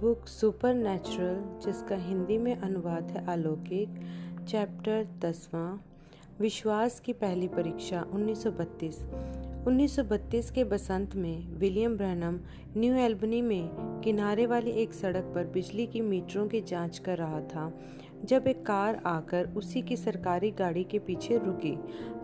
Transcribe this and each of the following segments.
Book super natural जिसका हिंदी में अनुवाद है अलौकिक, चैप्टर दसवां, विश्वास की पहली परीक्षा 1932 1932 के बसंत में विलियम ब्रहनम न्यू एल्बनी में किनारे वाली एक सड़क पर बिजली की मीटरों की जाँच कर रहा था। जब एक कार आकर उसी की सरकारी गाड़ी के पीछे रुकी,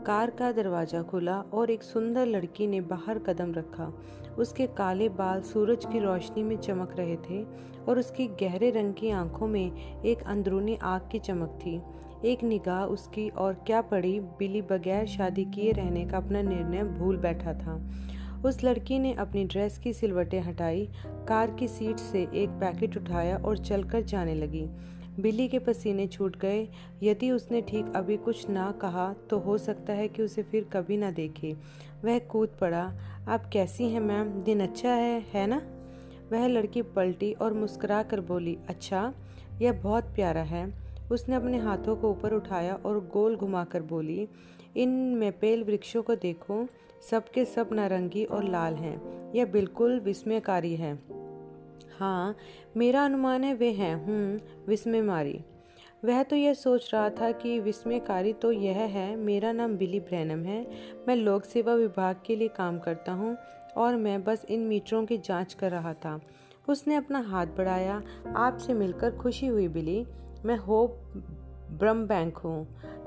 कार का दरवाज़ा खुला और एक सुंदर लड़की ने बाहर कदम रखा। उसके काले बाल सूरज की रोशनी में चमक रहे थे और उसकी गहरे रंग की आँखों में एक अंदरूनी आग की चमक थी। एक निगाह उसकी और क्या पड़ी बिली बगैर शादी किए रहने का अपना निर्णय भूल बैठा था। उस लड़की ने अपनी ड्रेस की सिलवटें हटाई, कार की सीट से एक पैकेट उठाया और चलकर जाने लगी। बिल्ली के पसीने छूट गए। यदि उसने ठीक अभी कुछ ना कहा तो हो सकता है कि उसे फिर कभी ना देखे। वह कूद पड़ा। आप कैसी हैं मैम? दिन अच्छा है है ना? वह लड़की पलटी और मुस्करा कर बोली अच्छा यह बहुत प्यारा है। उसने अपने हाथों को ऊपर उठाया और गोल घुमाकर बोली, इन मेपेल वृक्षों को देखो, सबके सब नारंगी और लाल हैं। यह बिल्कुल विस्मयकारी है। हाँ मेरा अनुमान है वे हैं। हूँ विस्मय मारी वह तो यह सोच रहा था कि विस्मयकारी तो यह है, मेरा नाम बिली ब्रैनम है। मैं लोक सेवा विभाग के लिए काम करता हूँ और मैं बस इन मीटरों की जाँच कर रहा था। उसने अपना हाथ बढ़ाया। आपसे मिलकर खुशी हुई, बिली। मैं होप ब्रम बैंक हूँ।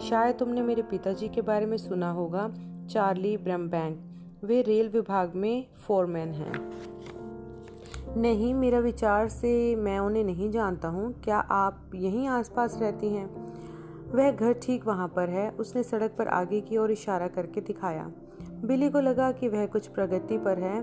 शायद तुमने मेरे पिताजी के बारे में सुना होगा। Charlie Brumback. वे रेल विभाग में फोरमैन हैं। नहीं, मेरा विचार से मैं उन्हें नहीं जानता हूँ। क्या आप यहीं आसपास रहती हैं? वह घर ठीक वहाँ पर है। उसने सड़क पर आगे की ओर इशारा करके दिखाया। बिली को लगा कि वह कुछ प्रगति पर है।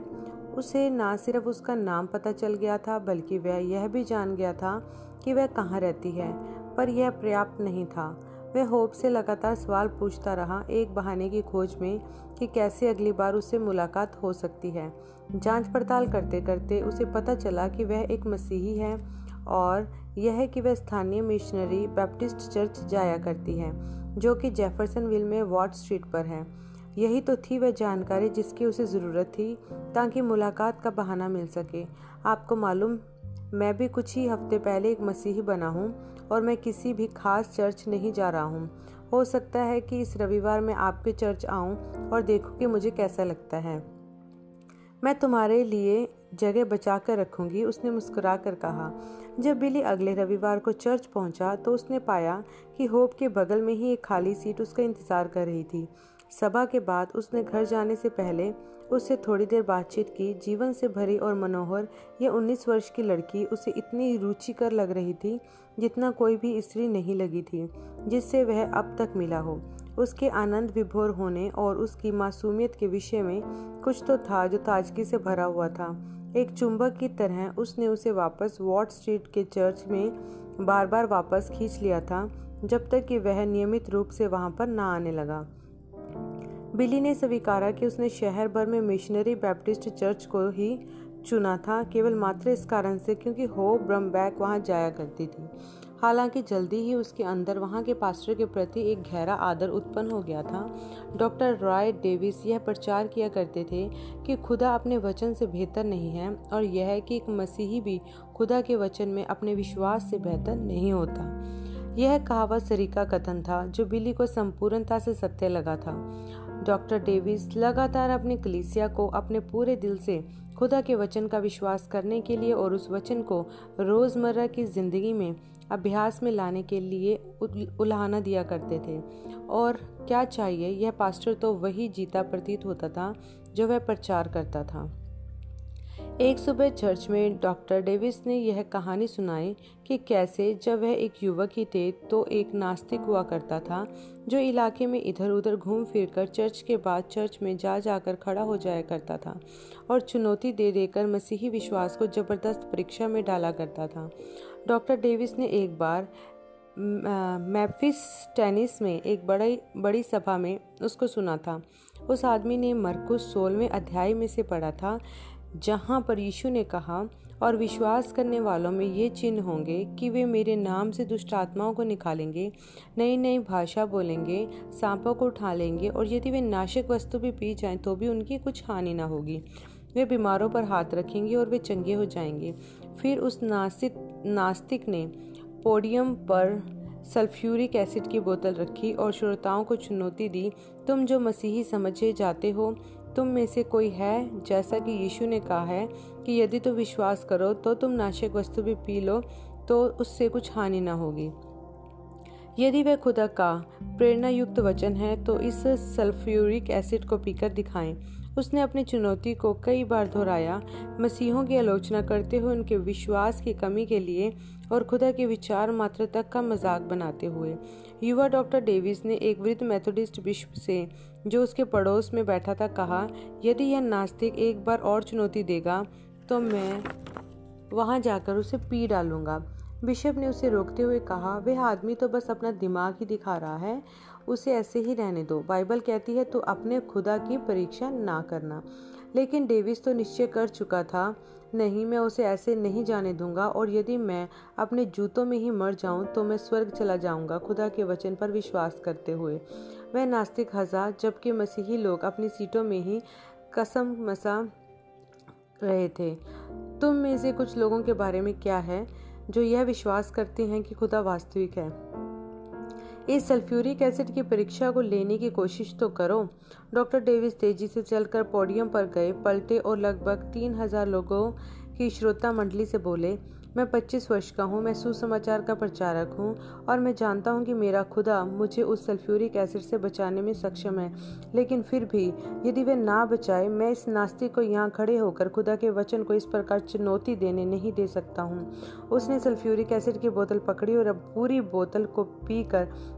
उसे ना सिर्फ़ उसका नाम पता चल गया था, बल्कि वह यह भी जान गया था कि वह कहाँ रहती है। पर यह पर्याप्त नहीं था। वह होप से लगातार सवाल पूछता रहा एक बहाने की खोज में कि कैसे अगली बार उससे मुलाकात हो सकती है। जाँच पड़ताल करते करते उसे पता चला कि वह एक मसीही है और यह है कि वह स्थानीय मिशनरी बैप्टिस्ट चर्च जाया करती है, जो कि जेफरसन विल में वॉट स्ट्रीट पर है। यही तो थी वह जानकारी जिसकी उसे ज़रूरत थी ताकि मुलाकात का बहाना मिल सके। आपको मालूम मैं भी कुछ ही हफ़्ते पहले एक मसीही बना हूँ और मैं किसी भी खास चर्च नहीं जा रहा हूँ। हो सकता है कि इस रविवार मैं आपके चर्च आऊँ और देखूँ कि मुझे कैसा लगता है। मैं तुम्हारे लिए जगह बचा कर रखूँगी, उसने मुस्कुरा कर कहा। जब बिली अगले रविवार को चर्च पहुँचा तो उसने पाया कि होप के बगल में ही एक खाली सीट उसका इंतज़ार कर रही थी। सभा के बाद उसने घर जाने से पहले उससे थोड़ी देर बातचीत की। जीवन से भरी और मनोहर यह उन्नीस वर्ष की लड़की उसे इतनी रुचिकर लग रही थी जितना कोई भी स्त्री नहीं लगी थी, जिससे वह अब तक मिला हो। उसके आनंद विभोर होने और उसकी मासूमियत के विषय में कुछ तो था जो ताजगी से भरा हुआ था। एक चुंबक की तरह उसने उसे वापस वॉट स्ट्रीट के चर्च में बार बार वापस खींच लिया था, जब तक कि वह नियमित रूप से वहाँ पर ना आने लगा। बिली ने स्वीकारा कि उसने शहर भर में मिशनरी बैप्टिस्ट चर्च को ही चुना था, केवल मात्र इस कारण से क्योंकि हो ब्रमबैक वहाँ जाया करती थी। हालाँकि जल्दी ही उसके अंदर, वहाँ के पास्टर के प्रति एक गहरा आदर उत्पन्न हो गया था। डॉक्टर रॉय डेविस यह प्रचार किया करते थे कि खुदा अपने वचन से बेहतर नहीं है और यह है कि एक मसीही भी खुदा के वचन में अपने विश्वास से बेहतर नहीं होता। यह कहावत सरीका कथन था, जो बिली को संपूर्णता से सत्य लगा था। डॉक्टर डेविस लगातार अपने कलीसिया को अपने पूरे दिल से खुदा के वचन का विश्वास करने के लिए और उस वचन को रोज़मर्रा की ज़िंदगी में अभ्यास में लाने के लिए उल्हाना दिया करते थे। और क्या चाहिए? यह पास्टर तो वही जीता प्रतीत होता था जो वह प्रचार करता था। एक सुबह चर्च में डॉक्टर डेविस ने यह कहानी सुनाई कि कैसे जब वह एक युवक ही थे तो एक नास्तिक हुआ करता था, जो इलाके में इधर उधर घूम फिर कर चर्च के बाद चर्च में जा जाकर खड़ा हो जाया करता था और चुनौती दे देकर मसीही विश्वास को ज़बरदस्त परीक्षा में डाला करता था। डॉक्टर डेविस ने एक बार मैफिस टेनिस में एक बड़ी बड़ी सभा में उसको सुना था। उस आदमी ने मरकुस सोलवें अध्याय में से पढ़ा था जहाँ पर यीशु ने कहा, और विश्वास करने वालों में ये चिन्ह होंगे कि वे मेरे नाम से दुष्ट आत्माओं को निकालेंगे नई नई भाषा बोलेंगे, सांपों को उठा लेंगे, और यदि वे नाशक वस्तु भी पी जाएँ तो भी उनकी कुछ हानि ना होगी। वे बीमारों पर हाथ रखेंगे और वे चंगे हो जाएँगे। फिर उस नास्तिक नास्तिक ने पोडियम पर सल्फ्यूरिक एसिड की बोतल रखी और श्रोताओं को चुनौती दी, तुम जो मसीही समझे जाते हो तुम में से कोई है? जैसा कि यीशु ने कहा है कि यदि तुम विश्वास करो तो तुम नाशक वस्तु भी पी लो तो उससे कुछ हानि न होगी। यदि वह खुदा का प्रेरणा युक्त वचन है तो इस सल्फ्यूरिक एसिड को पीकर दिखाएँ। उसने अपनी चुनौती को कई बार दोहराया। मसीहों की आलोचना करते हुए उनके विश्वास की कमी के लिए और खुदा के विचार मात्र तक का मज़ाक बनाते हुए। युवा डॉक्टर डेविस ने एक वृद्ध मेथोडिस्ट विश्व से जो उसके पड़ोस में बैठा था, कहा, यदि यह नास्तिक एक बार और चुनौती देगा तो मैं वहाँ जाकर उसे पी डालूँगा। बिशप ने उसे रोकते हुए कहा, वह आदमी तो बस अपना दिमाग ही दिखा रहा है, उसे ऐसे ही रहने दो। बाइबल कहती है तो अपने खुदा की परीक्षा ना करना। लेकिन डेविस तो निश्चय कर चुका था, नहीं, मैं उसे ऐसे नहीं जाने दूँगा, और यदि मैं अपने जूतों में ही मर जाऊँ तो मैं स्वर्ग चला जाऊँगा, खुदा के वचन पर विश्वास करते हुए। वह नास्तिक हजा जबकि मसीही लोग अपनी सीटों में ही कसम मसा रहे थे। तुम में से कुछ लोगों के बारे में क्या है, जो यह विश्वास करते हैं कि खुदा वास्तविक है? इस सल्फ्यूरिक एसिड की परीक्षा को लेने की कोशिश तो करो। डॉक्टर डेविस तेज़ी से चलकर पोडियम पर गए, पलटे और लगभग तीन हज़ार लोगों की श्रोता मंडली से बोले मैं 25 वर्ष का हूँ, मैं सुसमाचार का प्रचारक हूँ और मैं जानता हूँ कि मेरा खुदा मुझे उस सल्फ्यूरिक एसिड से बचाने में सक्षम है। लेकिन फिर भी, यदि वे ना बचाए, मैं इस नास्तिक को यहाँ खड़े होकर खुदा के वचन को इस प्रकार चुनौती देने नहीं दे सकता हूँ। उसने सल्फ्यूरिक एसिड की बोतल पकड़ी और अब पूरी बोतल को पी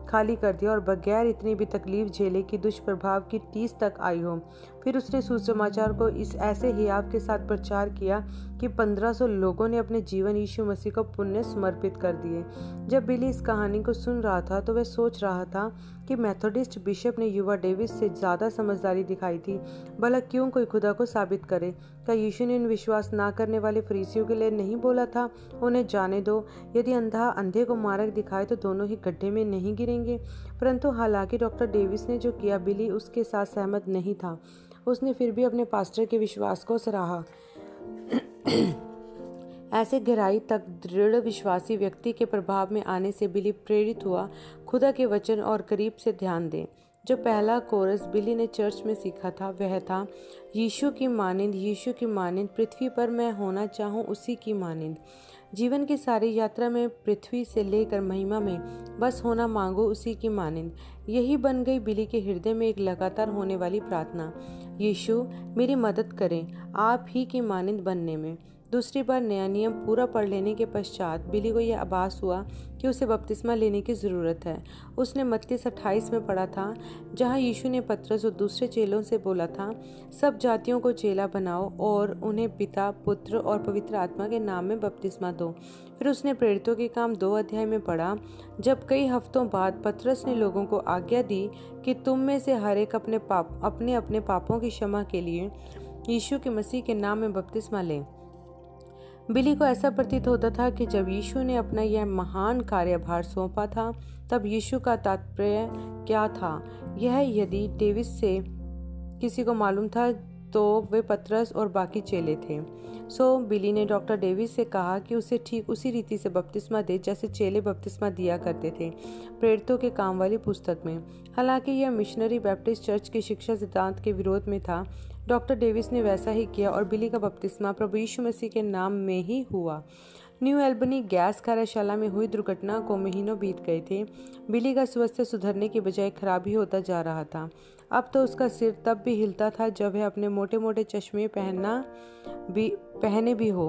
खाली कर दिया और बगैर इतनी भी तकलीफ़ झेले कि दुष्प्रभाव की टीस तक आई हो। फिर उसने सुसमाचार को इस ऐसे हियाव के साथ प्रचार किया कि 1500 लोगों ने अपने जीवन यीशु मसीह को पुण्य समर्पित कर दिए। जब बिली इस कहानी को सुन रहा था तो वह सोच रहा था कि मैथोडिस्ट बिशप ने युवा डेविस से ज़्यादा समझदारी दिखाई थी। भला क्यों कोई खुदा को साबित करे? क्या यीशु ने इन विश्वास ना करने वाले फरीसियों के लिए नहीं बोला था? उन्हें जाने दो। यदि अंधा अंधे को मारक दिखाए तो दोनों ही गड्ढे में नहीं गिरेंगे। परंतु हालाँकि डॉक्टर डेविस ने जो किया, बिली उसके साथ सहमत नहीं था। उसने फिर भी अपने पास्टर के विश्वास को सराहा। ऐसे गहराई तक दृढ़ विश्वासी व्यक्ति के प्रभाव में आने से बिली प्रेरित हुआ। खुदा के वचन और करीब से ध्यान दें। जो पहला कोरस बिली ने चर्च में सीखा था, वह था, यीशु की मानिंद, यीशु की मानिंद, पृथ्वी पर मैं होना चाहूँ उसी की मानिंद। जीवन की सारी यात्रा में पृथ्वी से लेकर महिमा में बस होना मांगो उसी की मानिंद। यही बन गई बिली के हृदय में एक लगातार होने वाली प्रार्थना। यीशु, मेरी मदद करें आप ही की मानिंद बनने में। दूसरी बार नया नियम पूरा पढ़ लेने के पश्चात बिली को यह आभास हुआ कि उसे बपतिस्मा लेने की ज़रूरत है। उसने मत्तीस अट्ठाईस में पढ़ा था, जहाँ यीशु ने पत्रस और दूसरे चेलों से बोला था, सब जातियों को चेला बनाओ और उन्हें पिता, पुत्र और पवित्र आत्मा के नाम में बपतिस्मा दो। फिर उसने प्रेरितों के काम दो अध्याय में पढ़ा, जब कई हफ्तों बाद पत्रस ने लोगों को आज्ञा दी कि तुम में से हर एक अपने पाप अपने अपने पापों की क्षमा के लिए यीशु के मसीह के नाम में बपतिस्मा लें बिली को ऐसा प्रतीत होता था कि जब यीशु ने अपना यह महान कार्यभार सौंपा था, तब यीशु का तात्पर्य क्या था? यह यदि डेविस से किसी को मालूम था तो वे पत्रस और बाकी चेले थे। सो, बिली ने डॉक्टर डेविस से कहा कि उसे ठीक उसी रीति से बपतिस्मा दे, जैसे चेले बपतिस्मा दिया करते थे, प्रेरितों के काम वाली पुस्तक में। हालाँकि यह मिशनरी बैप्टिस्ट चर्च के शिक्षा सिद्धांत के विरोध में था। डॉक्टर डेविस ने वैसा ही किया और बिली का बपतिस्मा प्रभु यीशु मसीह के नाम में ही हुआ। न्यू एल्बनी गैस कार्यशाला में हुई दुर्घटना को महीनों बीत गए थे। बिली का स्वास्थ्य सुधरने के बजाय खराब ही होता जा रहा था। अब तो उसका सिर तब भी हिलता था जब वह अपने मोटे मोटे चश्मे पहनना भी, पहने भी हो।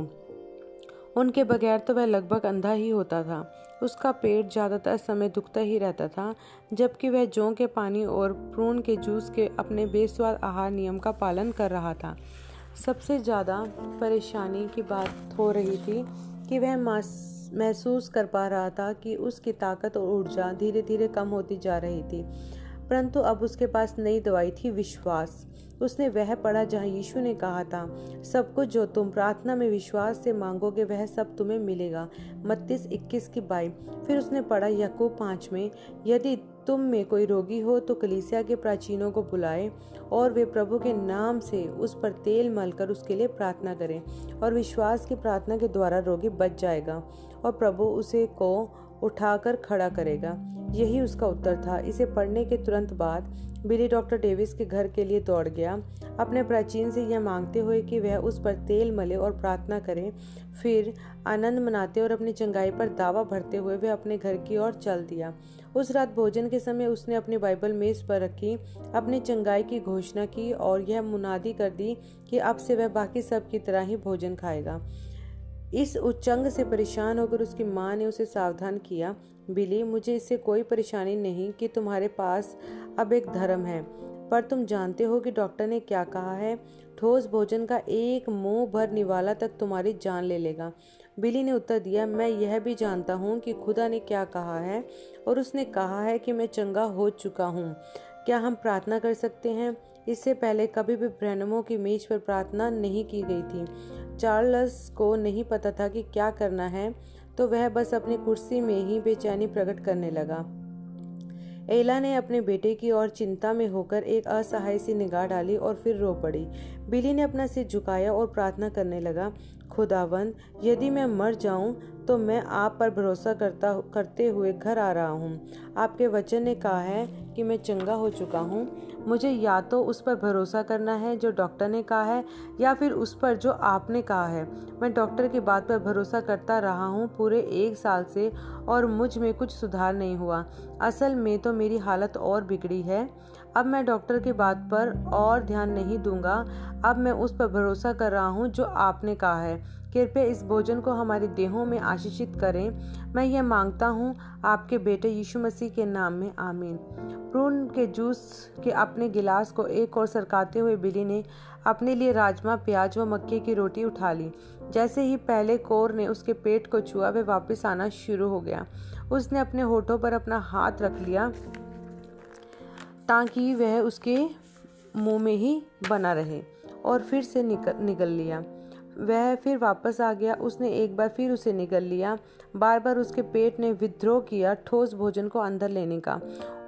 उनके बगैर तो वह लगभग अंधा ही होता था। उसका पेट ज़्यादातर समय दुखता ही रहता था, जबकि वह जौ के पानी और प्रून के जूस के अपने बेस्वाद आहार नियम का पालन कर रहा था। सबसे ज़्यादा परेशानी की बात हो रही थी कि वह महसूस कर पा रहा था कि उसकी ताकत और ऊर्जा धीरे धीरे कम होती जा रही थी। परंतु अब उसके पास नई दवाई थी विश्वास। उसने वह पढ़ा जहाँ यीशु ने कहा था, सब कुछ जो तुम प्रार्थना में विश्वास से मांगोगे, वह सब तुम्हें मिलेगा। मत्तीस इक्कीस की बाई। फिर उसने पढ़ा यकूब पाँच में, यदि तुम में कोई रोगी हो तो कलीसिया के प्राचीनों को बुलाए और वे प्रभु के नाम से उस पर तेल मलकर उसके लिए प्रार्थना करें और विश्वास की प्रार्थना के द्वारा रोगी बच जाएगा। और प्रभु उसे को उठाकर खड़ा करेगा। यही उसका उत्तर था। इसे पढ़ने के तुरंत बाद बिली डॉक्टर डेविस के घर के लिए दौड़ गया। अपने प्राचीन से यह मांगते हुए कि वह उस पर तेल मले और प्रार्थना करे। फिर आनंद मनाते और अपनी चंगाई पर दावा भरते हुए वह अपने घर की ओर चल दिया। उस रात भोजन के समय उसने अपनी बाइबल मेज पर रखी, अपनी चंगाई की घोषणा की और यह मुनादी कर दी कि अब से वह बाकी सब की तरह ही भोजन खाएगा। इस उच्चंग से परेशान होकर उसकी माँ ने उसे सावधान किया। बिली, मुझे इससे कोई परेशानी नहीं कि तुम्हारे पास अब एक धर्म है, पर तुम जानते हो कि डॉक्टर ने क्या कहा है। ठोस भोजन का एक मुँह भर निवाला तक तुम्हारी जान ले लेगा। बिली ने उत्तर दिया, मैं यह भी जानता हूँ कि खुदा ने क्या कहा है, और उसने कहा है कि मैं चंगा हो चुका हूँ। क्या हम प्रार्थना कर सकते हैं? इससे पहले कभी भी ब्रहणमों की मेज पर प्रार्थना नहीं की गई थी। चार्ल्स को नहीं पता था कि क्या करना है तो वह बस अपनी कुर्सी में ही बेचैनी प्रकट करने लगा। एला ने अपने बेटे की ओर चिंता में होकर एक असहाय सी निगाह डाली और फिर रो पड़ी। बिली ने अपना सिर झुकाया और प्रार्थना करने लगा खुदावंद यदि मैं मर जाऊँ तो मैं आप पर भरोसा करता करते हुए घर आ रहा हूँ। आपके वचन ने कहा है कि मैं चंगा हो चुका हूँ। मुझे या तो उस पर भरोसा करना है जो डॉक्टर ने कहा है, या फिर उस पर जो आपने कहा है। मैं डॉक्टर की बात पर भरोसा करता रहा हूँ पूरे एक साल से और मुझमें कुछ सुधार नहीं हुआ। असल में तो मेरी हालत और बिगड़ी है। अब मैं डॉक्टर की बात पर और ध्यान नहीं दूँगा। अब मैं उस पर भरोसा कर रहा हूँ जो आपने कहा है। कृपया इस भोजन को हमारे देहों में आशीषित करें। मैं यह माँगता हूँ आपके बेटे यीशु मसीह के नाम में, आमीन। प्रून के जूस के अपने गिलास को एक और सरकाते हुए बिली ने अपने लिए राजमा, प्याज व मक्के की रोटी उठा ली। जैसे ही पहले कोर ने उसके पेट को छुआ, वह वापस आना शुरू हो गया। उसने अपने होठों पर अपना हाथ रख लिया। ताकि वह उसके मुँह में ही बना रहे और फिर से निकल निकल लिया। वह फिर वापस आ गया। उसने एक बार फिर उसे निकल लिया। बार बार उसके पेट ने विद्रोह किया ठोस भोजन को अंदर लेने का।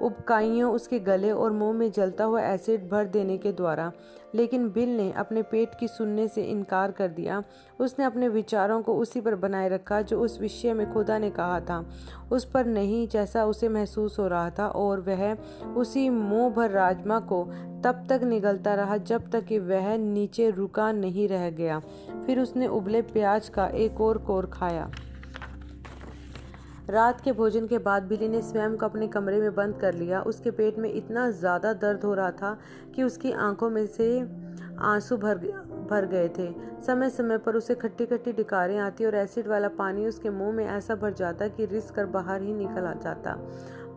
उपकाइयों उसके गले और मुँह में जलता हुआ एसिड भर देने के द्वारा। लेकिन बिल ने अपने पेट की सुनने से इनकार कर दिया। उसने अपने विचारों को उसी पर बनाए रखा जो उस विषय में खुदा ने कहा था। उस पर नहीं जैसा उसे महसूस हो रहा था और वह उसी मुँह भर राजमा को तब तक निगलता रहा जब तक कि वह नीचे रुका नहीं रह गया। फिर उसने उबले प्याज का एक और कोर खाया। रात के भोजन के बाद बिली ने स्वयं को अपने कमरे में बंद कर लिया। उसके पेट में इतना ज़्यादा दर्द हो रहा था कि उसकी आँखों में से आँसू भर भर गए थे। समय समय पर उसे खट्टी खट्टी डिकारें आती और एसिड वाला पानी उसके मुँह में ऐसा भर जाता कि रिस कर बाहर ही निकल आ जाता।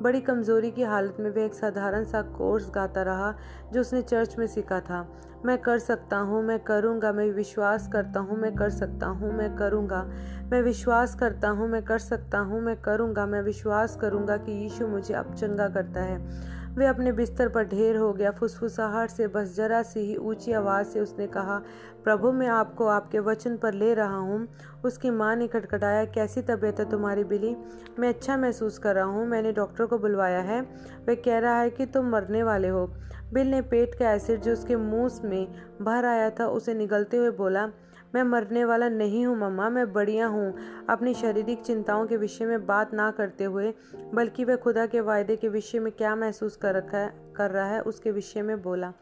बड़ी कमज़ोरी की हालत में वह एक साधारण सा कोर्स गाता रहा, जो उसने चर्च में सीखा था। मैं कर सकता हूँ, मैं करूँगा, मैं विश्वास करता हूँ, मैं कर सकता हूँ, मैं करूँगा। मैं विश्वास करता हूँ, मैं कर सकता हूँ, मैं करूँगा, मैं विश्वास करूँगा कि यीशु मुझे अब चंगा करता है। वे अपने बिस्तर पर ढेर हो गया, फुसफुसाहट से बस, जरा सी ही ऊँची आवाज़ से उसने कहा, प्रभु, मैं आपको आपके वचन पर ले रहा हूँ। उसकी माँ ने खटखटाया, कैसी तबीयत है तुम्हारी बिली? मैं अच्छा महसूस कर रहा हूँ, मैंने डॉक्टर को बुलवाया है। वह कह रहा है कि तुम मरने वाले हो। बिल ने पेट का एसिड जो उसके मुँह में भर आया था, उसे निगलते हुए बोला मैं मरने वाला नहीं हूँ, मम्मा, मैं बढ़िया हूँ। अपनी शारीरिक चिंताओं के विषय में बात ना करते हुए, बल्कि वह खुदा के वायदे के विषय में क्या महसूस कर रखा है, कर रहा है, उसके विषय में बोला।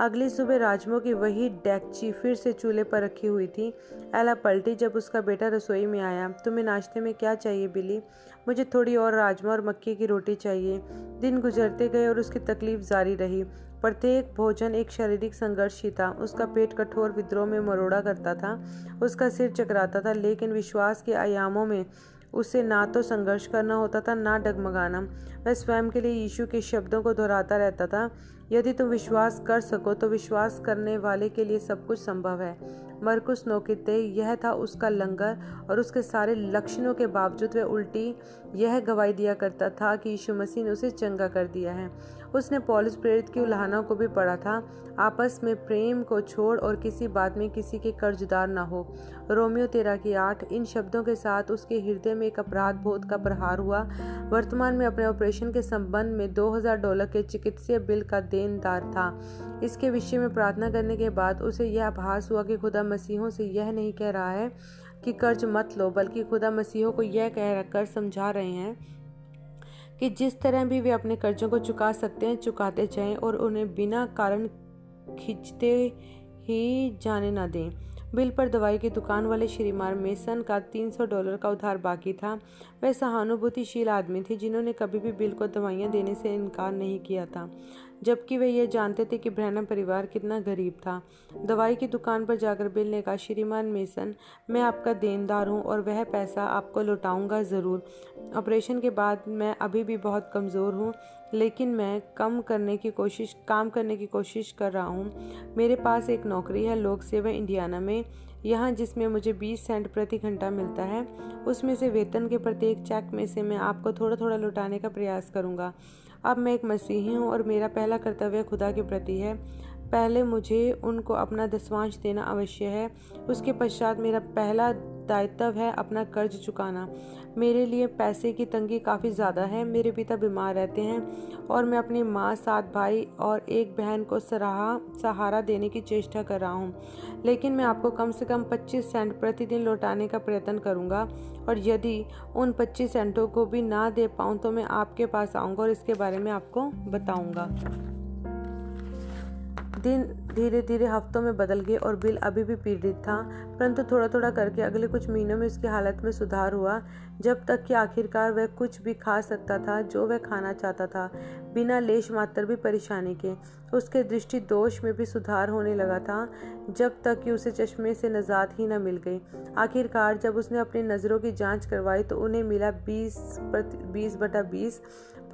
अगली सुबह राजमो की वही डेक्ची फिर से चूल्हे पर रखी हुई थी। एला पलटी जब उसका बेटा रसोई में आया। तुम्हें नाश्ते में क्या चाहिए, बिली? मुझे थोड़ी और राजमा और मक्के की रोटी चाहिए। दिन गुजरते गए और उसकी तकलीफ़ जारी रही। प्रत्येक भोजन एक शारीरिक संघर्ष ही था। उसका पेट कठोर विद्रोह में मरोड़ा करता था। उसका सिर चकराता था, लेकिन विश्वास के आयामों में उसे ना तो संघर्ष करना होता था, ना डगमगाना। वह स्वयं के लिए यीशु के शब्दों को दोहराता रहता था। यदि तुम विश्वास कर सको तो विश्वास करने वाले के लिए सब कुछ संभव है। मरकुस नोकिते यह था उसका लंगर और उसके सारे लक्षणों के बावजूद वह उल्टी यह गवाही दिया करता था कि यीशु मसीह ने उसे चंगा कर दिया है। उसने पॉलिस प्रेरित की उल्हाना को भी पढ़ा था। आपस में प्रेम को छोड़ और किसी बात में किसी के कर्जदार ना हो। रोमियो तेरा की आठ, इन शब्दों के साथ उसके हृदय में एक अपराध बोध का प्रहार हुआ। वर्तमान में अपने ऑपरेशन के संबंध में 2000 डॉलर के चिकित्सीय बिल का देनदार था। इसके विषय में प्रार्थना करने के बाद उसे यह आभास हुआ कि खुदा मसीहों से यह नहीं कह रहा है कि कर्ज मत लो, बल्कि खुदा मसीहों को यह कह कर समझा रहे हैं कि जिस तरह भी वे अपने कर्जों को चुका सकते हैं, चुकाते जाएँ और उन्हें बिना कारण खींचते ही जाने ना दें। बिल पर दवाई की दुकान वाले श्रीमान मेसन का 300 डॉलर का उधार बाकी था। वह सहानुभूतिशील आदमी थे, जिन्होंने कभी भी बिल को दवाइयाँ देने से इनकार नहीं किया था। जबकि वे ये जानते थे कि ब्रहणम परिवार कितना गरीब था। दवाई की दुकान पर जाकर बिल ने कहा श्रीमान मेसन, मैं आपका देनदार हूँ और वह पैसा आपको लौटाऊँगा ज़रूर। ऑपरेशन के बाद मैं अभी भी बहुत कमज़ोर हूँ, लेकिन मैं कम करने की कोशिश, काम करने की कोशिश कर रहा हूँ। मेरे पास एक नौकरी है, लोक सेवा इंडियाना में। यहाँ जिसमें मुझे 20 सेंट प्रति घंटा मिलता है, उसमें से वेतन के प्रत्येक चेक में से मैं आपको थोड़ा थोड़ा लौटाने का प्रयास करूँगा। अब मैं एक मसीही हूँ और मेरा पहला कर्तव्य खुदा के प्रति है। पहले मुझे उनको अपना दसवांश देना अवश्य है। उसके पश्चात मेरा पहला दायित्व है अपना कर्ज चुकाना। मेरे लिए पैसे की तंगी काफ़ी ज़्यादा है। मेरे पिता बीमार रहते हैं और मैं अपनी माँ, सात भाई और एक बहन को सराहा, सहारा देने की चेष्टा कर रहा हूँ। लेकिन मैं आपको कम से कम 25 सेंट प्रतिदिन लौटाने का प्रयत्न करूँगा और यदि उन 25 सेंटों को भी ना दे पाऊँ तो मैं आपके पास आऊँगा और इसके बारे में आपको बताऊँगा। दिन धीरे धीरे हफ्तों में बदल गए और बिल अभी भी पीड़ित था, परंतु थोड़ा थोड़ा करके अगले कुछ महीनों में उसकी हालत में सुधार हुआ, जब तक कि आखिरकार वह कुछ भी खा सकता था, जो वह खाना चाहता था, बिना लेश मात्र भी परेशानी के। उसके दृष्टि दोष में भी सुधार होने लगा था, जब तक कि उसे चश्मे से नजात ही न मिल गई। आखिरकार जब उसने अपनी नज़रों की जाँच करवाई तो उन्हें मिला बीस बीस बटा बीस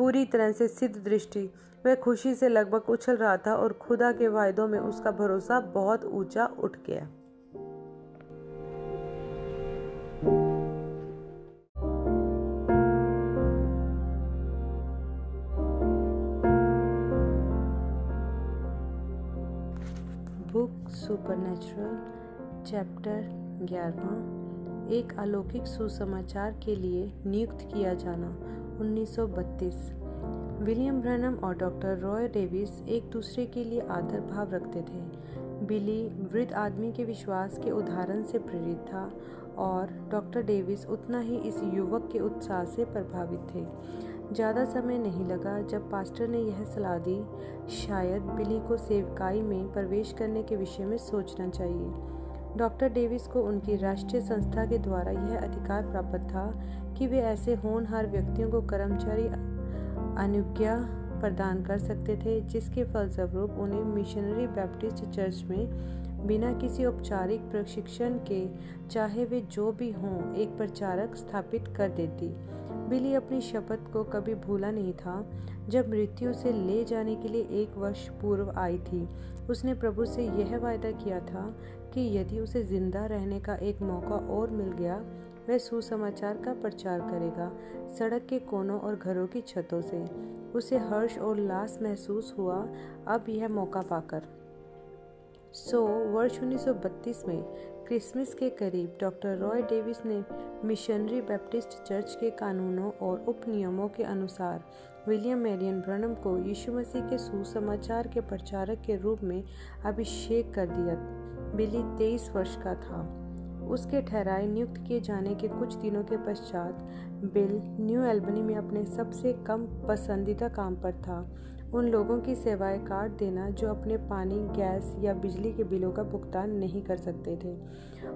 पूरी तरह से सिद्ध दृष्टि। वह खुशी से लगभग उछल रहा था और खुदा के वायदों में उसका भरोसा बहुत ऊँचा उठ गया। बुक सुपरनेचुरल, चैप्टर ग्यारहवा। एक अलौकिक सुसमाचार के लिए नियुक्त किया जाना 1932 विलियम ब्रनम और डॉक्टर रॉय डेविस एक दूसरे के लिए आदर भाव रखते थे। बिली वृद्ध आदमी के विश्वास के उदाहरण से प्रेरित था और डॉक्टर डेविस उतना ही इस युवक के उत्साह से प्रभावित थे। ज़्यादा समय नहीं लगा जब पास्टर ने यह सलाह दी, शायद बिली को सेवकाई में प्रवेश करने के विषय में सोचना चाहिए। डॉक्टर डेविस को उनकी राष्ट्रीय संस्था के द्वारा यह अधिकार प्राप्त था कि वे ऐसे होनहार व्यक्तियों को कर्मचारी अनुज्ञा प्रदान कर सकते थे, जिसके फलस्वरूप उन्हें मिशनरी बैप्टिस्ट चर्च में बिना किसी औपचारिक प्रशिक्षण के, चाहे वे जो भी हों, एक प्रचारक स्थापित कर देती। बिली अपनी शपथ को कभी भूला नहीं था। जब मृत्यु से ले जाने के लिए एक वर्ष पूर्व आई थी, उसने प्रभु से यह वायदा किया था कि यदि उसे ज़िंदा रहने का एक मौका और मिल गया वह सुसमाचार का प्रचार करेगा, सड़क के कोनों और घरों की छतों से। उसे हर्ष और लाश महसूस हुआ, अब यह मौका पाकर। सो, वर्ष 1932 में क्रिसमस के करीब डॉक्टर रॉय डेविस ने मिशनरी बैप्टिस्ट चर्च के कानूनों और उपनियमों के अनुसार विलियम मेरियन ब्रनम को यीशु मसीह के सुसमाचार के प्रचारक के रूप में अभिषेक कर दिया। बिली तेईस वर्ष का था। उसके ठहराए नियुक्त किए जाने के कुछ दिनों के पश्चात, बिल न्यू एल्बनी में अपने सबसे कम पसंदीदा काम पर था। उन लोगों की सेवाएँ काट देना जो अपने पानी, गैस या बिजली के बिलों का भुगतान नहीं कर सकते थे।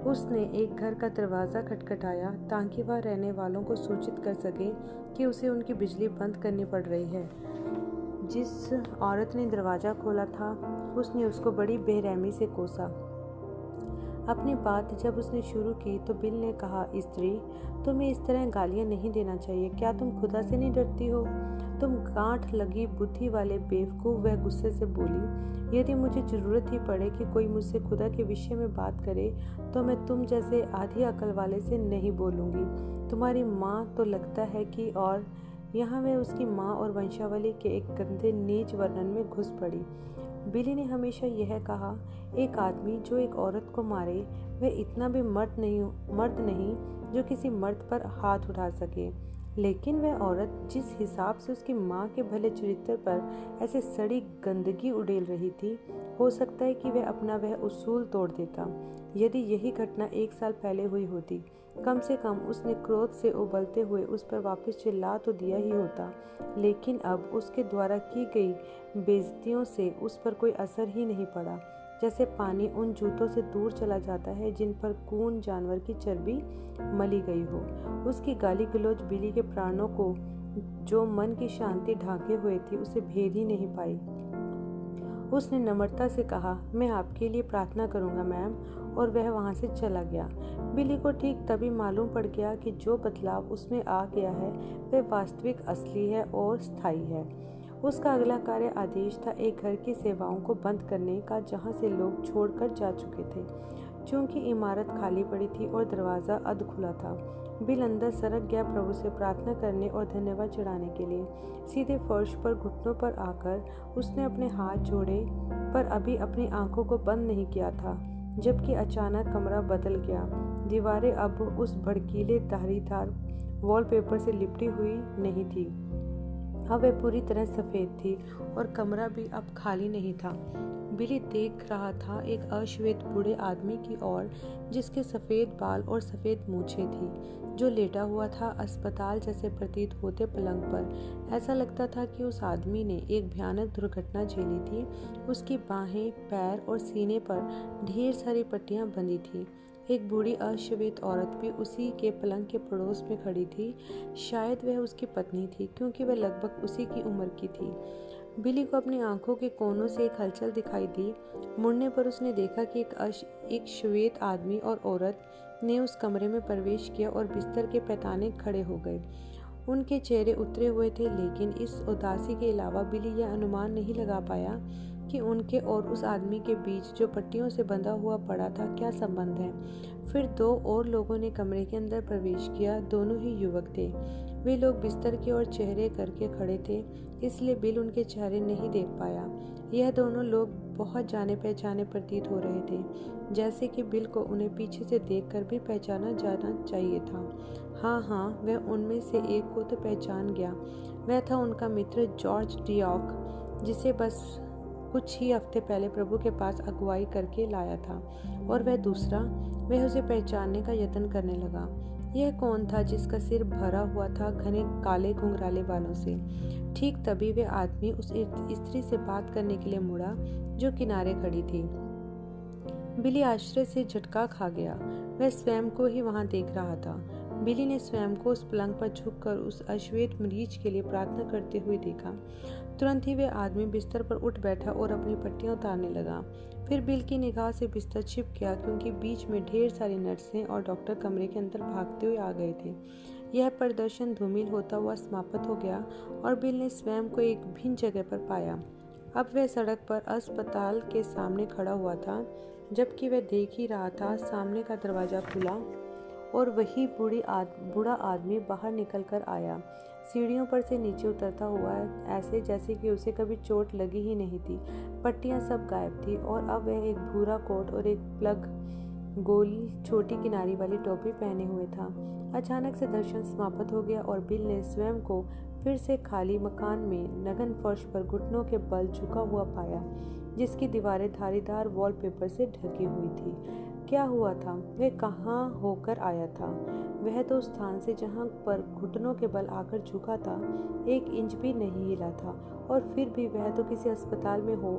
उसने एक घर का दरवाज़ा खटखटाया ताकि वह रहने वालों को सूचित कर सके कि उसे उनकी बिजली बंद करनी पड़ रही है। जिस औरत ने दरवाज़ा खोला था, उसने उसको बड़ी बेरहमी से कोसा। अपनी बात जब उसने शुरू की तो बिल ने कहा, स्त्री, तुम्हें इस तरह गालियाँ नहीं देना चाहिए। क्या तुम खुदा से नहीं डरती हो? तुम गांठ लगी बुद्धि वाले बेवकूफ़ वह गुस्से से बोली, यदि मुझे ज़रूरत ही पड़े कि कोई मुझसे खुदा के विषय में बात करे तो मैं तुम जैसे आधी अकल वाले से नहीं बोलूँगी। तुम्हारी माँ तो लगता है कि और यहाँ वह उसकी माँ और वंशावली के एक गंदे नीच वर्णन में घुस पड़ी। बिली ने हमेशा यह कहा, एक आदमी जो एक औरत को मारे, वह इतना भी मर्द नहीं मर्द नहीं जो किसी मर्द पर हाथ उठा सके। लेकिन वह औरत जिस हिसाब से उसकी माँ के भले चरित्र पर ऐसे सड़ी गंदगी उड़ेल रही थी, हो सकता है कि वह अपना वह उसूल तोड़ देता। यदि यही घटना एक साल पहले हुई होती कम से कम उसने क्रोध से उबलते हुए उस पर वापस चिल्ला तो दिया ही होता, लेकिन अब उसके द्वारा की गई बेजतियों से उस पर कोई असर ही नहीं पड़ा। जैसे पानी उन जूतों से दूर चला जाता है जिन पर कून जानवर की चर्बी मली गई हो। उसकी गाली गलोच बिली के प्राणों को जो मन की शांति ढांके हुए थी उसे भेद ही नहीं पाई। उसने नम्रता से कहा, मैं आपके लिए प्रार्थना करूँगा, मैम। और वह वहाँ से चला गया। बिली को ठीक तभी मालूम पड़ गया कि जो बदलाव उसमें आ गया है, वह वास्तविक, असली है और स्थायी है। उसका अगला कार्य आदेश था एक घर की सेवाओं को बंद करने का, जहाँ से लोग छोड़कर जा चुके थे। क्योंकि इमारत खाली पड़ी थी और दरवाज़ा अध खुला था, बिल अंदर सरक गया प्रभु से प्रार्थना करने और धन्यवाद चढ़ाने के लिए। सीधे फर्श पर घुटनों पर आकर उसने अपने हाथ जोड़े, पर अभी अपनी आँखों को बंद नहीं किया था, जबकि अचानक कमरा बदल गया। दीवारें अब उस भड़कीले धारीदार वॉलपेपर से लिपटी हुई नहीं थी। अब वह पूरी तरह सफ़ेद थी और कमरा भी अब खाली नहीं था। बिली देख रहा था एक अश्वेत बूढ़े आदमी की ओर, जिसके सफ़ेद बाल और सफ़ेद मूछे थी, जो लेटा हुआ था अस्पताल जैसे प्रतीत होते पलंग पर। ऐसा लगता था कि उस आदमी ने एक भयानक दुर्घटना झेली थी। उसकी बाहें, पैर और सीने पर ढेर सारी पट्टियाँ बंधी थी। एक बूढ़ी अश्वेत औरत भी उसी के पलंग के पड़ोस में खड़ी थी। शायद वह उसकी पत्नी थी, क्योंकि वह लगभग उसी की उम्र की थी। बिली को अपनी आँखों के कोनों से एक हलचल दिखाई दी। मुड़ने पर उसने देखा कि एक अश, एक श्वेत आदमी और औरत ने उस कमरे में प्रवेश किया और बिस्तर के पैताने खड़े हो गए। उनके चेहरे उतरे हुए थे, लेकिन इस उदासी के अलावा बिली यह अनुमान नहीं लगा पाया कि उनके और उस आदमी के बीच जो पट्टियों से बंधा हुआ पड़ा था क्या संबंध है? फिर दो और लोगों ने कमरे के अंदर प्रवेश किया। दोनों ही युवक थे। वे लोग बिस्तर की ओर चेहरे करके खड़े थे, इसलिए बिल उनके चेहरे नहीं देख पाया। यह दोनों लोग बहुत जाने पहचाने प्रतीत हो रहे थे, जैसे कि बिल को उन्हें पीछे से देखकर भी पहचाना जाना चाहिए था। हाँ हाँ वह उनमें से एक को तो पहचान गया। वह था उनका मित्र जॉर्ज डियॉक, जिसे बस कुछ ही हफ़्ते पहले प्रभु के पास अगुवाई करके लाया था और वह दूसरा, वह उसे पहचानने का यत्न करने लगा। यह कौन था जिसका सिर भरा हुआ था घने काले घुंघराले बालों से? ठीक तभी वह आदमी उस स्त्री से बात करने के लिए मुड़ा, जो किनारे खड़ी थी। बिली आश्रय से झटका खा गया। वह स्वयं को ही वहाँ देख रहा था। बिली ने स्वयं को उस पलंग पर झुककर उस अश्वेत मरीज़ के लिए प्रार्थना करते हुए देखा। तुरंत ही वह आदमी बिस्तर पर उठ बैठा और अपनी पट्टियाँ उतारने लगा। फिर बिल की निगाह से बिस्तर छिप गया क्योंकि बीच में ढेर सारी नर्सें और डॉक्टर कमरे के अंदर भागते हुए आ गए थे। यह प्रदर्शन धूमिल होता हुआ समाप्त हो गया और बिल ने स्वयं को एक भिन्न जगह पर पाया। अब वह सड़क पर अस्पताल के सामने खड़ा हुआ था जबकि वह देख ही रहा था सामने का दरवाज़ा खुला और वही बूढ़ी आद, बूढ़ा आदमी बाहर निकल कर आया। सीढ़ियों पर से नीचे उतरता हुआ ऐसे जैसे कि उसे कभी चोट लगी ही नहीं थी। पट्टियाँ सब गायब थी और अब वह एक भूरा कोट और एक प्लग गोली छोटी किनारी वाली टोपी पहने हुए था। अचानक से दर्शन समाप्त हो गया और बिल ने स्वयं को फिर से खाली मकान में नगन फर्श पर घुटनों के बल झुका हुआ पाया, जिसकी दीवारें धारीदार वॉलपेपर से ढकी हुई थी। क्या हुआ था? वह कहाँ होकर आया था? वह तो स्थान से जहाँ पर घुटनों के बल आकर झुका था, एक इंच भी नहीं हिला था और फिर भी वह तो किसी अस्पताल में हो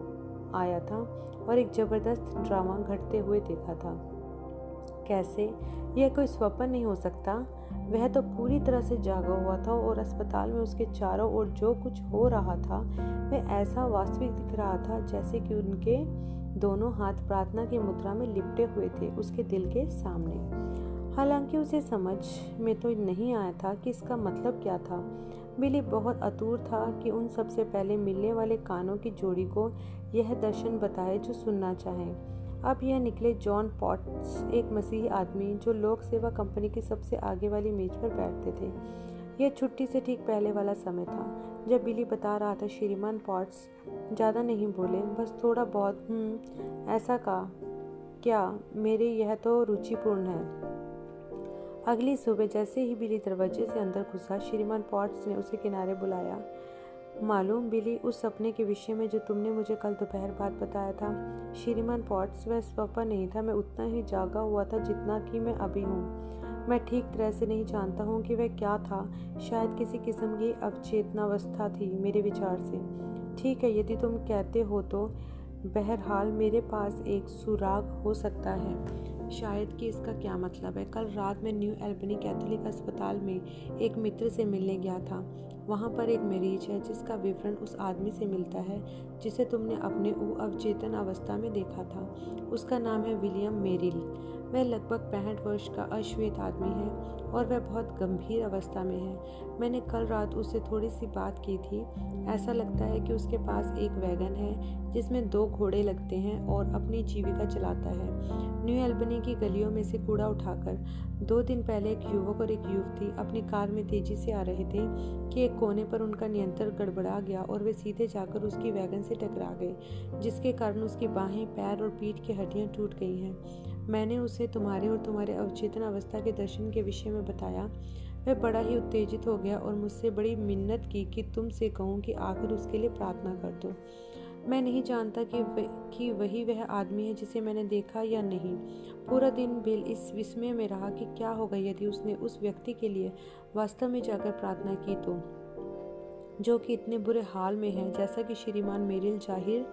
आया था और एक ज़बरदस्त ड्रामा घटते हुए देखा था। कैसे? यह कोई स्वप्न नहीं हो सकता। वह तो पूरी तरह से जागा हुआ था और अस्पताल में उसके चारों ओर जो कुछ हो रहा था, वह ऐसा वास्तविक दिख रहा था जैसे कि उनके दोनों हाथ प्रार्थना की मुद्रा में लिपटे हुए थे उसके दिल के सामने। हालाँकि उसे समझ में तो नहीं आया था कि इसका मतलब क्या था। बिली बहुत अतूर था कि उन सबसे पहले मिलने वाले कानों की जोड़ी को यह दर्शन बताए जो सुनना चाहे। अब यह निकले जॉन पॉट्स, एक मसीही आदमी जो लोक सेवा कंपनी की सबसे आगे वाली मेज पर बैठते थे। यह छुट्टी से ठीक पहले वाला समय था। जब बिली बता रहा था श्रीमान पॉट्स ज़्यादा नहीं बोले, बस थोड़ा बहुत हम्म ऐसा कहा क्या मेरे यह तो रुचिपूर्ण है? अगली सुबह जैसे ही बिली दरवाजे से अंदर घुसा श्रीमान पॉट्स ने उसे किनारे बुलाया। मालूम बिली, उस सपने के विषय में जो तुमने मुझे कल दोपहर बाद बताया था श्रीमान पॉट्स, वह स्वप्न नहीं था। मैं उतना ही जागा हुआ था जितना कि मैं अभी हूँ। मैं ठीक तरह से नहीं जानता हूँ कि वह क्या था। शायद किसी किस्म की अवचेतनावस्था थी मेरे विचार से। ठीक है, यदि तुम कहते हो तो। बहरहाल, मेरे पास एक सुराग हो सकता है। शायद कि इसका क्या मतलब है? कल रात में न्यू एल्बनी कैथोलिक अस्पताल में एक मित्र से मिलने गया था। वहाँ पर एक मरीज़ है, जिसका विवरण उस आदमी से मिलता है, जिसे तुमने अपने अवचेतन अवस्था में देखा था। उसका नाम है विलियम मेरिल। वह लगभग पैंठ वर्ष का अश्वेत आदमी है और वह बहुत गंभीर अवस्था में है। मैंने कल रात उससे थोड़ी सी बात की थी। ऐसा लगता है कि उसके पास एक वैगन है, जिसमें दो घोड़े लगते हैं और अपनी जीविका चलाता है। न्यू एल्बनी की गलियों में से कूड़ा उठाकर दो दिन पहले एक युवक और एक युवती अपनी कार में तेज़ी से आ रहे थे कि एक कोने पर उनका नियंत्रण गड़बड़ा गया और वे सीधे जाकर उसकी वैगन से टकरा गए, जिसके कारण उसकी बाहें, पैर और पीठ की हड्डियाँ टूट गई हैं। मैंने उसे तुम्हारे और तुम्हारे अवचेतन अवस्था के दर्शन के विषय में बताया। वह बड़ा ही उत्तेजित हो गया और मुझसे बड़ी मिन्नत की कि तुमसे कहूँ कि आखिर उसके लिए प्रार्थना कर दो। मैं नहीं जानता कि व, कि वही वह आदमी है जिसे मैंने देखा या नहीं। पूरा दिन बिल इस विस्मय में रहा कि क्या होगा यदि उसने उस व्यक्ति के लिए वास्तव में जाकर प्रार्थना की तो। जो कि इतने बुरे हाल में है जैसा कि श्रीमान मेरिल ज़ाहिर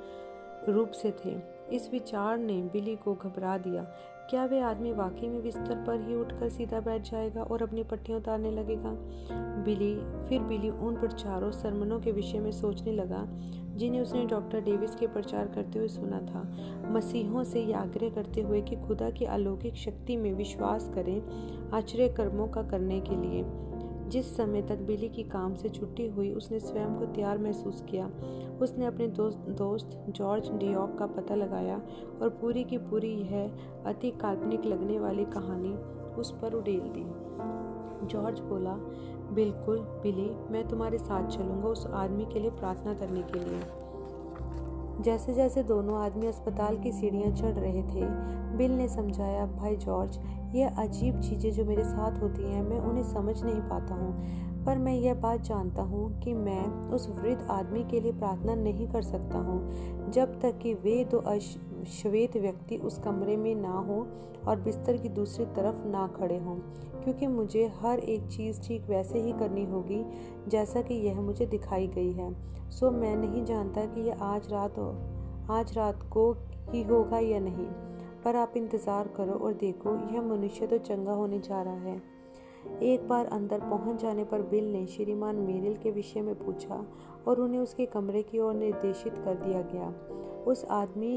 रूप से थे। इस विचार ने बिली को घबरा दिया। क्या वे आदमी वाकई में बिस्तर पर ही उठकर सीधा बैठ जाएगा और अपनी पट्टियाँ उतारने लगेगा? बिली, फिर बिली उन प्रचारों, सरमनों के विषय में सोचने लगा, जिन्हें उसने डॉक्टर डेविस के प्रचार करते हुए सुना था। मसीहों से यह आग्रह करते हुए कि खुदा की अलौकिक शक्ति में विश्वास करें आश्चर्य कर्मों का करने के लिए। जिस समय तक बिली की काम से छुट्टी हुई, उसने स्वयं को तैयार महसूस किया। उसने अपने दोस्त दोस्त जॉर्ज डियॉक का पता लगाया और पूरी की पूरी यह अति काल्पनिक लगने वाली कहानी उस पर उड़ेल दी। जॉर्ज बोला, बिल्कुल, बिली, मैं तुम्हारे साथ चलूँगा उस आदमी के लिए प्रार्थना करने के लिए। जैसे जैसे दोनों आदमी अस्पताल की सीढ़ियाँ चढ़ रहे थे, बिल ने समझाया, भाई जॉर्ज यह अजीब चीज़ें जो मेरे साथ होती हैं, मैं उन्हें समझ नहीं पाता हूँ। पर मैं यह बात जानता हूँ कि मैं उस वृद्ध आदमी के लिए प्रार्थना नहीं कर सकता हूँ, जब तक कि वे दो श्वेत व्यक्ति उस कमरे में ना हो और बिस्तर की दूसरी तरफ़ ना खड़े हों, क्योंकि मुझे हर एक चीज़ ठीक वैसे ही करनी होगी जैसा कि यह मुझे दिखाई गई है। सो मैं नहीं जानता कि यह आज रात हो, आज रात को ही होगा या नहीं, पर आप इंतज़ार करो और देखो, यह मनुष्य तो चंगा होने जा रहा है। एक बार अंदर पहुँच जाने पर बिल ने श्रीमान मेरिल के विषय में पूछा और उन्हें उसके कमरे की ओर निर्देशित कर दिया गया। उस आदमी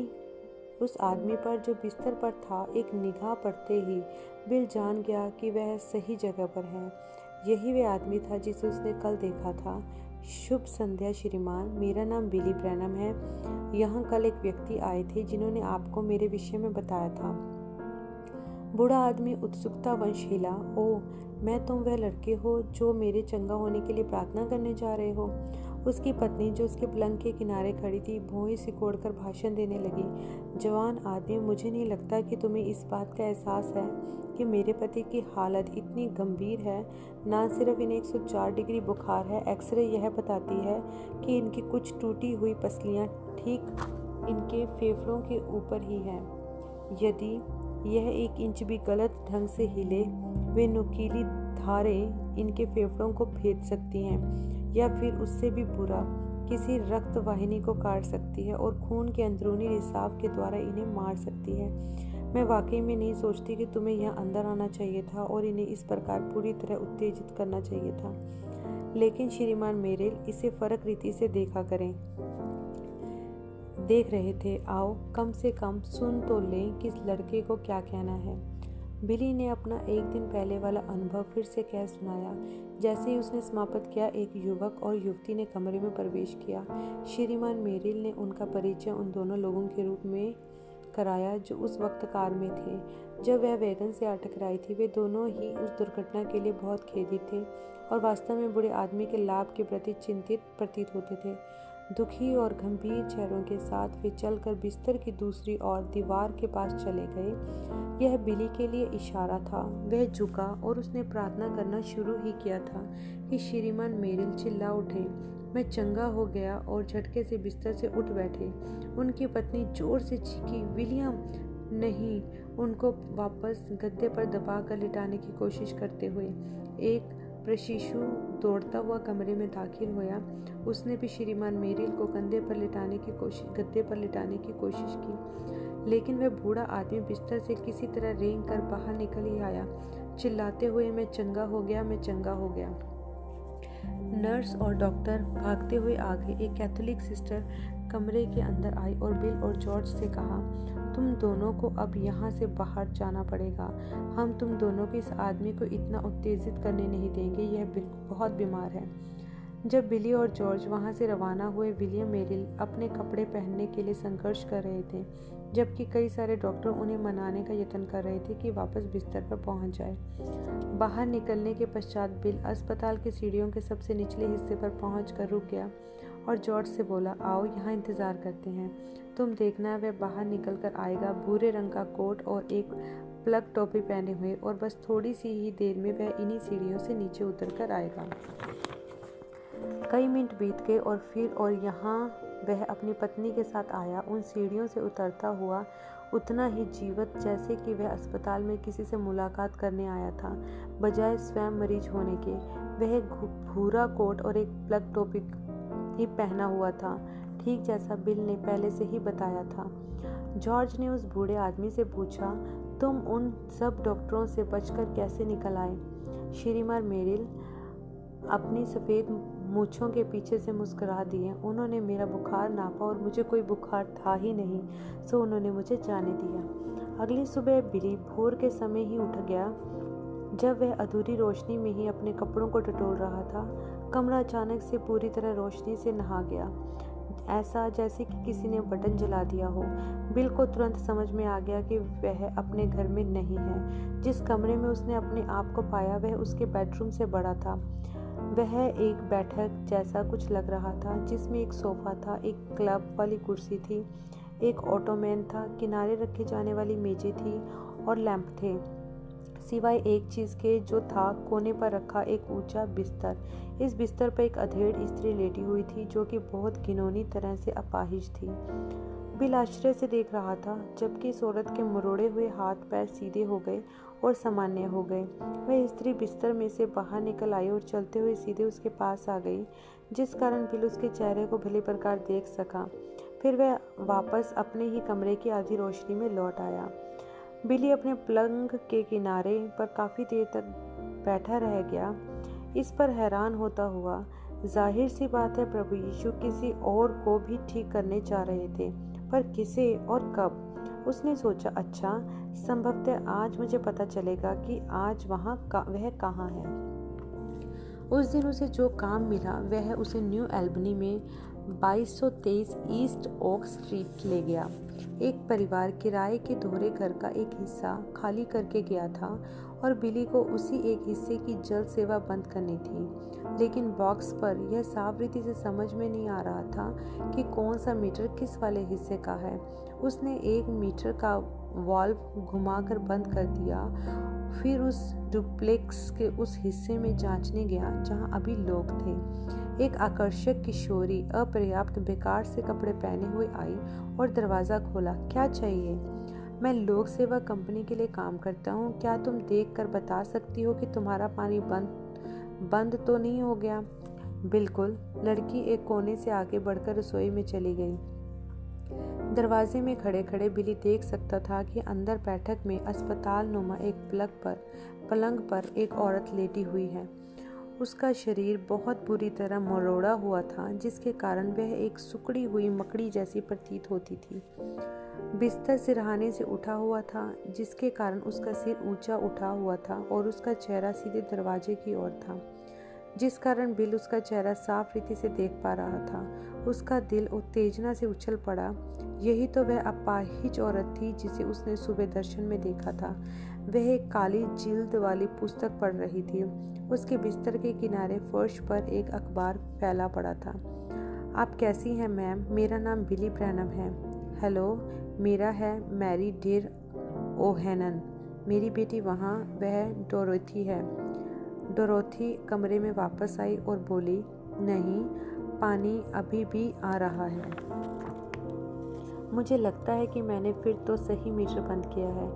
उस आदमी पर जो बिस्तर पर था, एक निगाह पड़ते ही बिल जान गया कि वह सही जगह पर है। यही वह आदमी था जिसे उसने कल देखा था। शुभ संध्या, श्रीमान। मेरा नाम बिली ब्रैनम है। यहाँ कल एक व्यक्ति आए थे जिन्होंने आपको मेरे विषय में बताया था। बूढ़ा आदमी उत्सुकता वंश हिला ओ मैं तुम वह लड़के हो जो मेरे चंगा होने के लिए प्रार्थना करने जा रहे हो? उसकी पत्नी, जो उसके पलंग के किनारे खड़ी थी भोई सिकोड़ कर भाषण देने लगी, जवान आदमी, मुझे नहीं लगता कि तुम्हें इस बात का एहसास है कि मेरे पति की हालत इतनी गंभीर है। ना सिर्फ़ इन्हें 104 डिग्री बुखार है, एक्सरे यह बताती है कि इनकी कुछ टूटी हुई पसलियाँ ठीक इनके फेफड़ों के ऊपर ही हैं। यदि यह एक इंच भी गलत ढंग से हिले, वे नुकीली धारें इनके फेफड़ों को भेद सकती हैं। या फिर उससे भी बुरा, किसी रक्त वाहिनी को काट सकती है और खून के अंदरूनी रिसाव के द्वारा इन्हें मार सकती है। मैं वाकई में नहीं सोचती कि तुम्हें यहाँ अंदर आना चाहिए था और इन्हें इस प्रकार पूरी तरह उत्तेजित करना चाहिए था। लेकिन श्रीमान मेरेल इसे फ़र्क रीति से देखा करें। देख रहे थे, आओ, कम से कम सुन तो लें कि इस लड़के को क्या कहना है। बिली ने अपना एक दिन पहले वाला अनुभव फिर से कह सुनाया, जैसे ही उसने समाप्त किया, एक युवक और युवती ने कमरे में प्रवेश किया। श्रीमान मेरिल ने उनका परिचय उन दोनों लोगों के रूप में कराया जो उस वक्त कार में थे। जब वह वैगन से अटक रही थी, वे दोनों ही उस दुर्घटना के लिए बहुत खेदित थे और वास्तव में बुढ़े आदमी के लाभ के प्रति चिंतित, प्रतीत होते थे। दुखी और गंभीर चेहरों के साथ वे चलकर बिस्तर की दूसरी ओर दीवार के पास चले गए। यह बिली के लिए इशारा था। वह झुका और उसने प्रार्थना करना शुरू ही किया था कि श्रीमान मेरिल चिल्ला उठे। मैं चंगा हो गया और झटके से बिस्तर से उठ बैठे। उनकी पत्नी ज़ोर से चीखी, विलियम, नहीं। उनको वापस गद्दे पर दबा कर लिटाने की कोशिश करते हुए। एक प्रशिशु दौड़ता हुआ कमरे में दाखिल होया। उसने भी श्रीमान मेरिल को कंधे पर लिटाने की कोशिश, गद्दे पर लिटाने की कोशिश की। लेकिन वह बूढ़ा आदमी बिस्तर से किसी तरह रेंग कर बाहर निकल ही आया। चिल्लाते हुए, मैं चंगा हो गया, मैं चंगा हो गया। नर्स और डॉक्टर भागते हुए आ गए एक कैथोलिक सिस्टर कमरे के अंदर आई और बिल और जॉर्ज से कहा तुम दोनों को अब यहाँ से बाहर जाना पड़ेगा। हम तुम दोनों के इस आदमी को इतना उत्तेजित करने नहीं देंगे, यह बिल्कुल बहुत बीमार है। जब बिली और जॉर्ज वहाँ से रवाना हुए, विलियम मेरिल अपने कपड़े पहनने के लिए संघर्ष कर रहे थे, जबकि कई सारे डॉक्टर उन्हें मनाने का यत्न कर रहे थे कि वापस बिस्तर पर पहुँच जाए। बाहर निकलने के पश्चात बिल अस्पताल की सीढ़ियों के सबसे निचले हिस्से पर पहुँच कर रुक गया और जॉर्ज से बोला, आओ, यहाँ इंतज़ार करते हैं। तुम देखना वह बाहर निकल कर आएगा। भूरे रंग का कोट और एक प्लग टोपी पहने हुए और बस थोड़ी सी ही देर में वह इन्हीं सीढ़ियों से नीचे उतर कर आएगा। कई मिनट बीत गए और फिर और यहाँ वह अपनी पत्नी के साथ आया। उन सीढ़ियों से उतरता हुआ उतना ही जीवत जैसे कि वह अस्पताल में किसी से मुलाकात करने आया था, बजाय स्वयं मरीज़ होने के। वह भूरा कोट और एक प्लग टोपी ही पहना हुआ था। ठीक जैसा बिल ने पहले से ही बताया था। जॉर्ज ने उस बूढ़े आदमी से पूछा, तुम उन सब डॉक्टरों से बचकर कैसे निकल आए? श्रीमान मेरिल, अपनी सफ़ेद मूछों के पीछे से मुस्कुरा दिए। उन्होंने मेरा बुखार नापा और मुझे कोई बुखार था ही नहीं, सो उन्होंने मुझे जाने दिया। अगली सुबह बिली भोर के समय ही उठ गया। जब वह अधूरी रोशनी में ही अपने कपड़ों को टटोल रहा था, कमरा अचानक से पूरी तरह रोशनी से नहा गया। ऐसा जैसे कि किसी ने बटन जला दिया हो। बिल को तुरंत समझ में आ गया कि वह अपने घर में नहीं है। जिस कमरे में उसने अपने आप को पाया, वह उसके बेडरूम से बड़ा था। वह एक बैठक जैसा कुछ लग रहा था, जिसमें एक सोफा था, एक क्लब वाली कुर्सी थी, एक ऑटोमैन था, किनारे रखे जाने वाली मेजें थी और लैंप थे। सिवाय एक चीज़ के, जो था कोने पर रखा एक ऊँचा बिस्तर। इस बिस्तर पर एक अधेड़ स्त्री लेटी हुई थी, जो कि बहुत घिनौनी तरह से अपाहिज थी। बिल आश्चर्य से देख रहा था, जबकि इस औरत के मुरोड़े हुए हाथ पैर सीधे हो गए और सामान्य हो गए। वह स्त्री बिस्तर में से बाहर निकल आई और चलते हुए सीधे उसके पास आ गई, जिस कारण बिल उसके चेहरे को भली प्रकार देख सका। फिर वह वापस अपने ही कमरे की आधी रोशनी में लौट आया। बिली अपने पलंग के किनारे पर काफ़ी देर तक बैठा रह गया। इस पर हैरान होता हुआ ज़ाहिर सी बात है प्रभु यीशु किसी और को भी ठीक करने जा रहे थे। पर किसे और कब? उसने सोचा अच्छा संभवतः आज मुझे पता चलेगा कि आज वहाँ का, वह कहाँ है। उस दिन उसे जो काम मिला वह उसे न्यू एल्बनी में 2223 ईस्ट ओक स्ट्रीट ले गया। एक परिवार किराए के दोहरे घर का एक हिस्सा खाली करके गया था और बिली को उसी एक हिस्से की जल सेवा बंद करनी थी। लेकिन बॉक्स पर यह साफ़ रीति से समझ में नहीं आ रहा था कि कौन सा मीटर किस वाले हिस्से का है। उसने एक मीटर का वॉल्व घुमाकर बंद कर दिया, फिर उस डुप्लेक्स के उस हिस्से में जांचने गया जहाँ अभी लोग थे। एक आकर्षक किशोरी अपर्याप्त बेकार से कपड़े पहने हुए आई और दरवाज़ा खोला, क्या चाहिए? मैं लोक सेवा कंपनी के लिए काम करता हूँ। क्या तुम देख कर बता सकती हो कि तुम्हारा पानी बंद बंद तो नहीं हो गया? बिल्कुल। लड़की एक कोने से आगे बढ़कर रसोई में चली गई। दरवाजे में खड़े खड़े बिली देख सकता था कि अंदर बैठक में अस्पताल नुमा एक पलक पर, पलंग पर एक औरत लेटी हुई है। उसका शरीर बहुत बुरी तरह मरोड़ा हुआ था, जिसके कारण वह एक सुकड़ी हुई मकड़ी जैसी प्रतीत होती थी। बिस्तर सिरहाने से उठा हुआ था, जिसके कारण उसका सिर ऊँचा उठा हुआ था और उसका चेहरा सीधे दरवाजे की ओर था, जिस कारण बिल उसका चेहरा साफ़ रीति से देख पा रहा था। उसका दिल उत्तेजना से उछल पड़ा। यही तो वह अपाहिज औरत थी जिसे उसने सुबह दर्शन में देखा था। वह एक काली जिल्द वाली पुस्तक पढ़ रही थी। उसके बिस्तर के किनारे फर्श पर एक अखबार फैला पड़ा था। आप कैसी हैं, मैम? मेरा नाम बिली ब्रैनम है। हेलो, मेरा है मैरी डेर ओहेनन। मेरी बेटी वहाँ, वह डोरोथी है। डोरोथी कमरे में वापस आई और बोली, नहीं पानी अभी भी आ रहा है। मुझे लगता है कि मैंने फिर तो सही मीटर बंद किया है,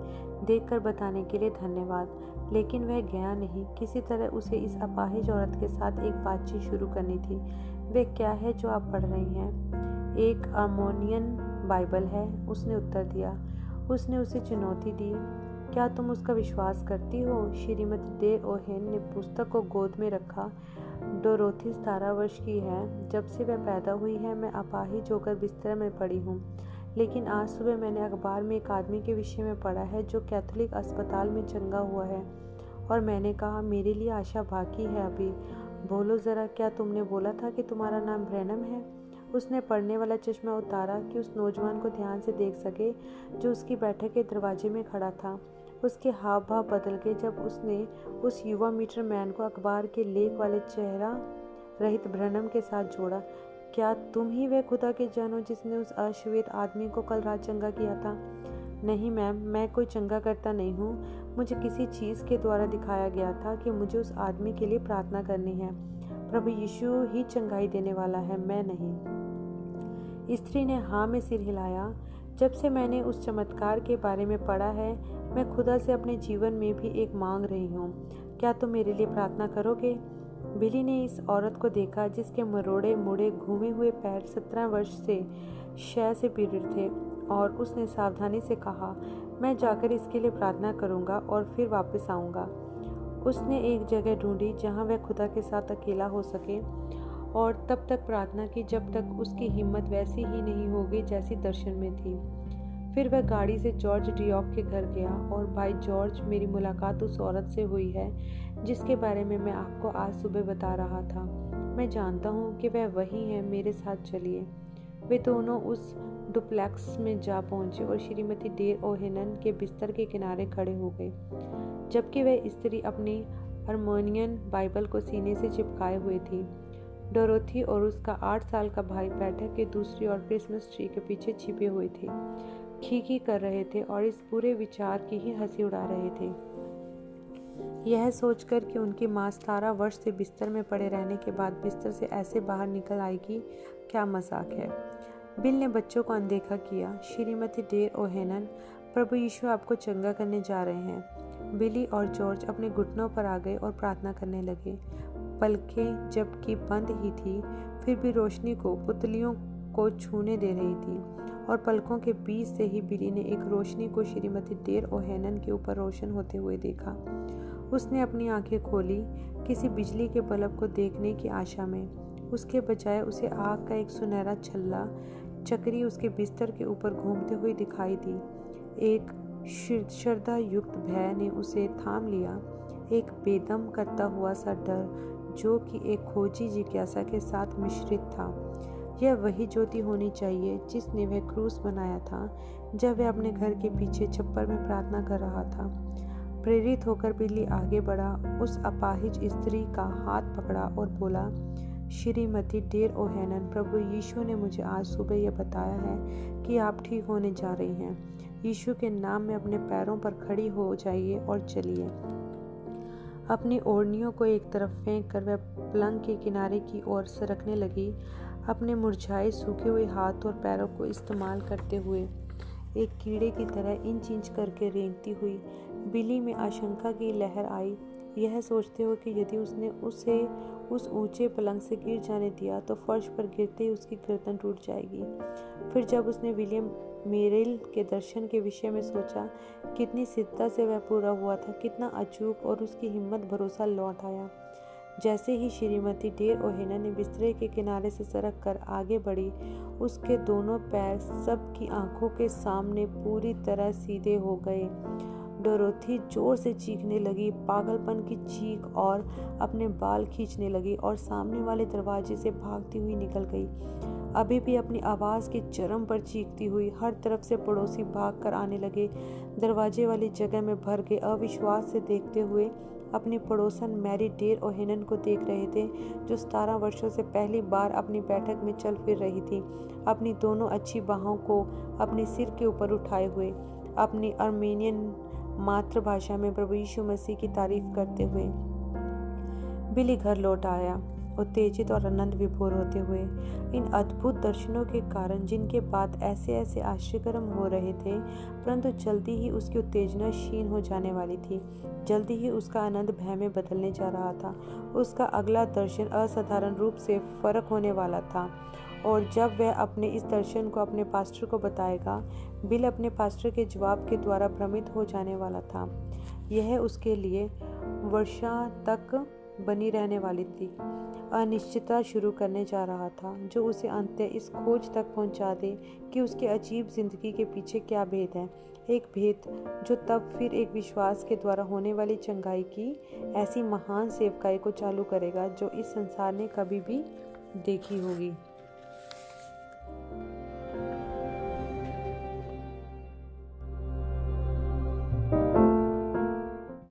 देखकर बताने के लिए धन्यवाद। लेकिन वह गया नहीं। किसी तरह उसे इस अपाहिज औरत के साथ एक बातचीत शुरू करनी थी। वह क्या है जो आप पढ़ रही हैं? एक अमोनियन बाइबल है, उसने उत्तर दिया। उसने उसे चुनौती दी। क्या तुम उसका विश्वास करती हो? श्रीमती डे ओहेन ने पुस्तक को गोद में रखा। डोरोथी सतारह वर्ष की है। जब से वह पैदा हुई है, मैं अपाहिज होकर बिस्तर में पड़ी हूँ। लेकिन आज सुबह मैंने अखबार में एक आदमी के विषय में पढ़ा है, जो कैथोलिक अस्पताल में चंगा हुआ है। और मैंने कहा, मेरे लिए आशा बाकी है अभी। बोलो ज़रा, क्या तुमने बोला था कि तुम्हारा नाम ब्रैनम है? उसने पढ़ने वाला चश्मा उतारा कि उस नौजवान को ध्यान से देख सके, जो उसकी बैठक के दरवाजे में खड़ा था। उसके हाव भाव बदल गए जब उसने उस युवा मीटर मैन को अखबार के लेख वाले चेहरा रहित ब्रनम के साथ जोड़ा। क्या तुम ही वह खुदा के जानो जिसने उस अश्वेत आदमी को कल रात चंगा किया था? नहीं मैम, मैं कोई चंगा करता नहीं हूँ। मुझे किसी चीज़ के द्वारा दिखाया गया था कि मुझे उस आदमी के लिए प्रार्थना करनी है। प्रभु यीशु ही चंगाई देने वाला है, मैं नहीं। स्त्री ने हाँ में सिर हिलाया। जब से मैंने उस चमत्कार के बारे में पढ़ा है मैं खुदा से अपने जीवन में भी एक मांग रही हूँ। क्या तुम मेरे लिए प्रार्थना करोगे? बिली ने इस औरत को देखा जिसके मरोड़े मुड़े घूमे हुए पैर सत्रह वर्ष से शय से पीड़ित थे और उसने सावधानी से कहा, मैं जाकर इसके लिए प्रार्थना करूँगा और फिर वापस आऊँगा। उसने एक जगह ढूंढी जहाँ वह खुदा के साथ अकेला हो सके और तब तक प्रार्थना की जब तक उसकी हिम्मत वैसी ही नहीं होगी जैसी दर्शन में थी। फिर वह गाड़ी से जॉर्ज डियॉक के घर गया और भाई जॉर्ज मेरी मुलाकात उस औरत से हुई है, जिसके बारे में मैं आपको आज सुबह बता रहा था। मैं जानता हूँ कि वह वही है, मेरे साथ चलिए। वे दोनों उस डुप्लेक्स में जा पहुँचे और श्रीमती डेर ओहेनन के बिस्तर के किनारे खड़े हो गए, जबकि वह स्त्री अपनी हारमोनियन बाइबल को सीने से चिपकाए हुए थी। डोरोथी और उसका आठ साल का भाई बैठक के दूसरी ओर क्रिसमस ट्री के पीछे छिपे हुए थे। खीखी कर रहे थे और इस पूरे विचार की ही हँसी उड़ा रहे थे। यह सोचकर कि उनकी माँ सतारह वर्ष से बिस्तर में पड़े रहने के बाद बिस्तर से ऐसे बाहर निकल आएगी क्या मज़ाक है। बिल ने बच्चों को अनदेखा किया। श्रीमती डेर ओहेनन, प्रभु यीशु आपको चंगा करने जा रहे हैं। बिली और जॉर्ज अपने घुटनों पर आ गए और प्रार्थना करने लगे। पलकें जबकि बंद ही थी, फिर भी रोशनी को, पुतलियों को छूने दे रही थी। और पलकों के बीच से ही बिली ने एक रोशनी को श्रीमती डेर ओहेनन के ऊपर रोशन होते हुए देखा। उसने अपनी आँखें खोली किसी बिजली के बल्ब को देखने की आशा में। उसके बजाय उसे आग का एक सुनहरा छल्ला, चक्री उसके बिस्तर के ऊपर घूमते हुए दिखाई दी। एक श्रद्धा युक्त भय ने उसे थाम लिया। एक बेदम करता हुआ सा डर, जो कि एक खोजी जिज्ञासा के साथ मिश्रित था। यह वही ज्योति होनी चाहिए जिसने वह क्रूस बनाया था, जब वह अपने घर के पीछे छप्पर में प्रार्थना कर रहा था। प्रेरित होकर बिल्ली आगे बढ़ा, उस अपाहिज स्त्री का हाथ पकड़ा और बोला, श्रीमती डेर ओहेनन, प्रभु यीशु ने मुझे आज सुबह यह बताया है कि आप ठीक होने जा रही हैं। यीशु के नाम में अपने पैरों पर खड़ी हो जाइए और चलिए। अपनी ओढ़नियों को एक तरफ़ फेंक कर वह पलंग के किनारे की ओर सरकने लगी। अपने मुरझाए, सूखे हुए हाथ और पैरों को इस्तेमाल करते हुए एक कीड़े की तरह इन चिंच करके रेंगती हुई बिली में आशंका की लहर आई। यह सोचते हो कि यदि उसने उसे उस ऊँचे पलंग से गिर जाने दिया तो फर्श पर गिरते ही उसकी गर्दन टूट जाएगी। फिर जब उसने विलियम मेरिल के दर्शन के विषय में सोचा, कितनी सिद्धता से वह पूरा हुआ था, कितना अचूक और उसकी हिम्मत, भरोसा लौट आया। जैसे ही श्रीमती डेर ओहेना ने बिस्तरे के किनारे से सरक कर आगे बढ़ी, उसके दोनों पैर सबकी आँखों के सामने पूरी तरह सीधे हो गए। डोरोथी ज़ोर से चीखने लगी, पागलपन की चीख और अपने बाल खींचने लगी और सामने वाले दरवाजे से भागती हुई निकल गई। अभी भी अपनी आवाज़ के चरम पर चीखती हुई हर तरफ़ से पड़ोसी भाग कर आने लगे। दरवाजे वाली जगह में भर के अविश्वास से देखते हुए अपनी पड़ोसन मैरी डेर ओहेनन को देख रहे थे, जो सतारह वर्षों से पहली बार अपनी बैठक में चल फिर रही थी। अपनी दोनों अच्छी बाहों को अपने सिर के ऊपर उठाए हुए, अपनी अर्मेनियन मातृभाषा में प्रभु यीशु मसीह की तारीफ़ करते हुए बिली घर लौट आया। उत्तेजित और आनंद विभोर होते हुए, इन अद्भुत दर्शनों के कारण जिनके बाद ऐसे ऐसे आश्चर्यक्रम हो रहे थे, परंतु जल्दी ही उसकी उत्तेजना क्षीण हो जाने वाली थी। जल्दी ही उसका आनंद भय में बदलने जा रहा था। उसका अगला दर्शन असाधारण रूप से फ़र्क होने वाला था। और जब वह अपने इस दर्शन को अपने पास्टर को बताएगा, बिल अपने पास्टर के जवाब के द्वारा भ्रमित हो जाने वाला था। यह उसके लिए वर्षा तक बनी रहने वाली थी। अनिश्चितता शुरू करने जा रहा था, जो उसे अंत्य इस खोज तक पहुँचा दे कि उसके अजीब ज़िंदगी के पीछे क्या भेद है। एक भेद, जो तब फिर एक विश्वास के द्वारा होने वाली चंगाई की ऐसी महान सेवकाई को चालू करेगा, जो इस संसार ने कभी भी देखी होगी।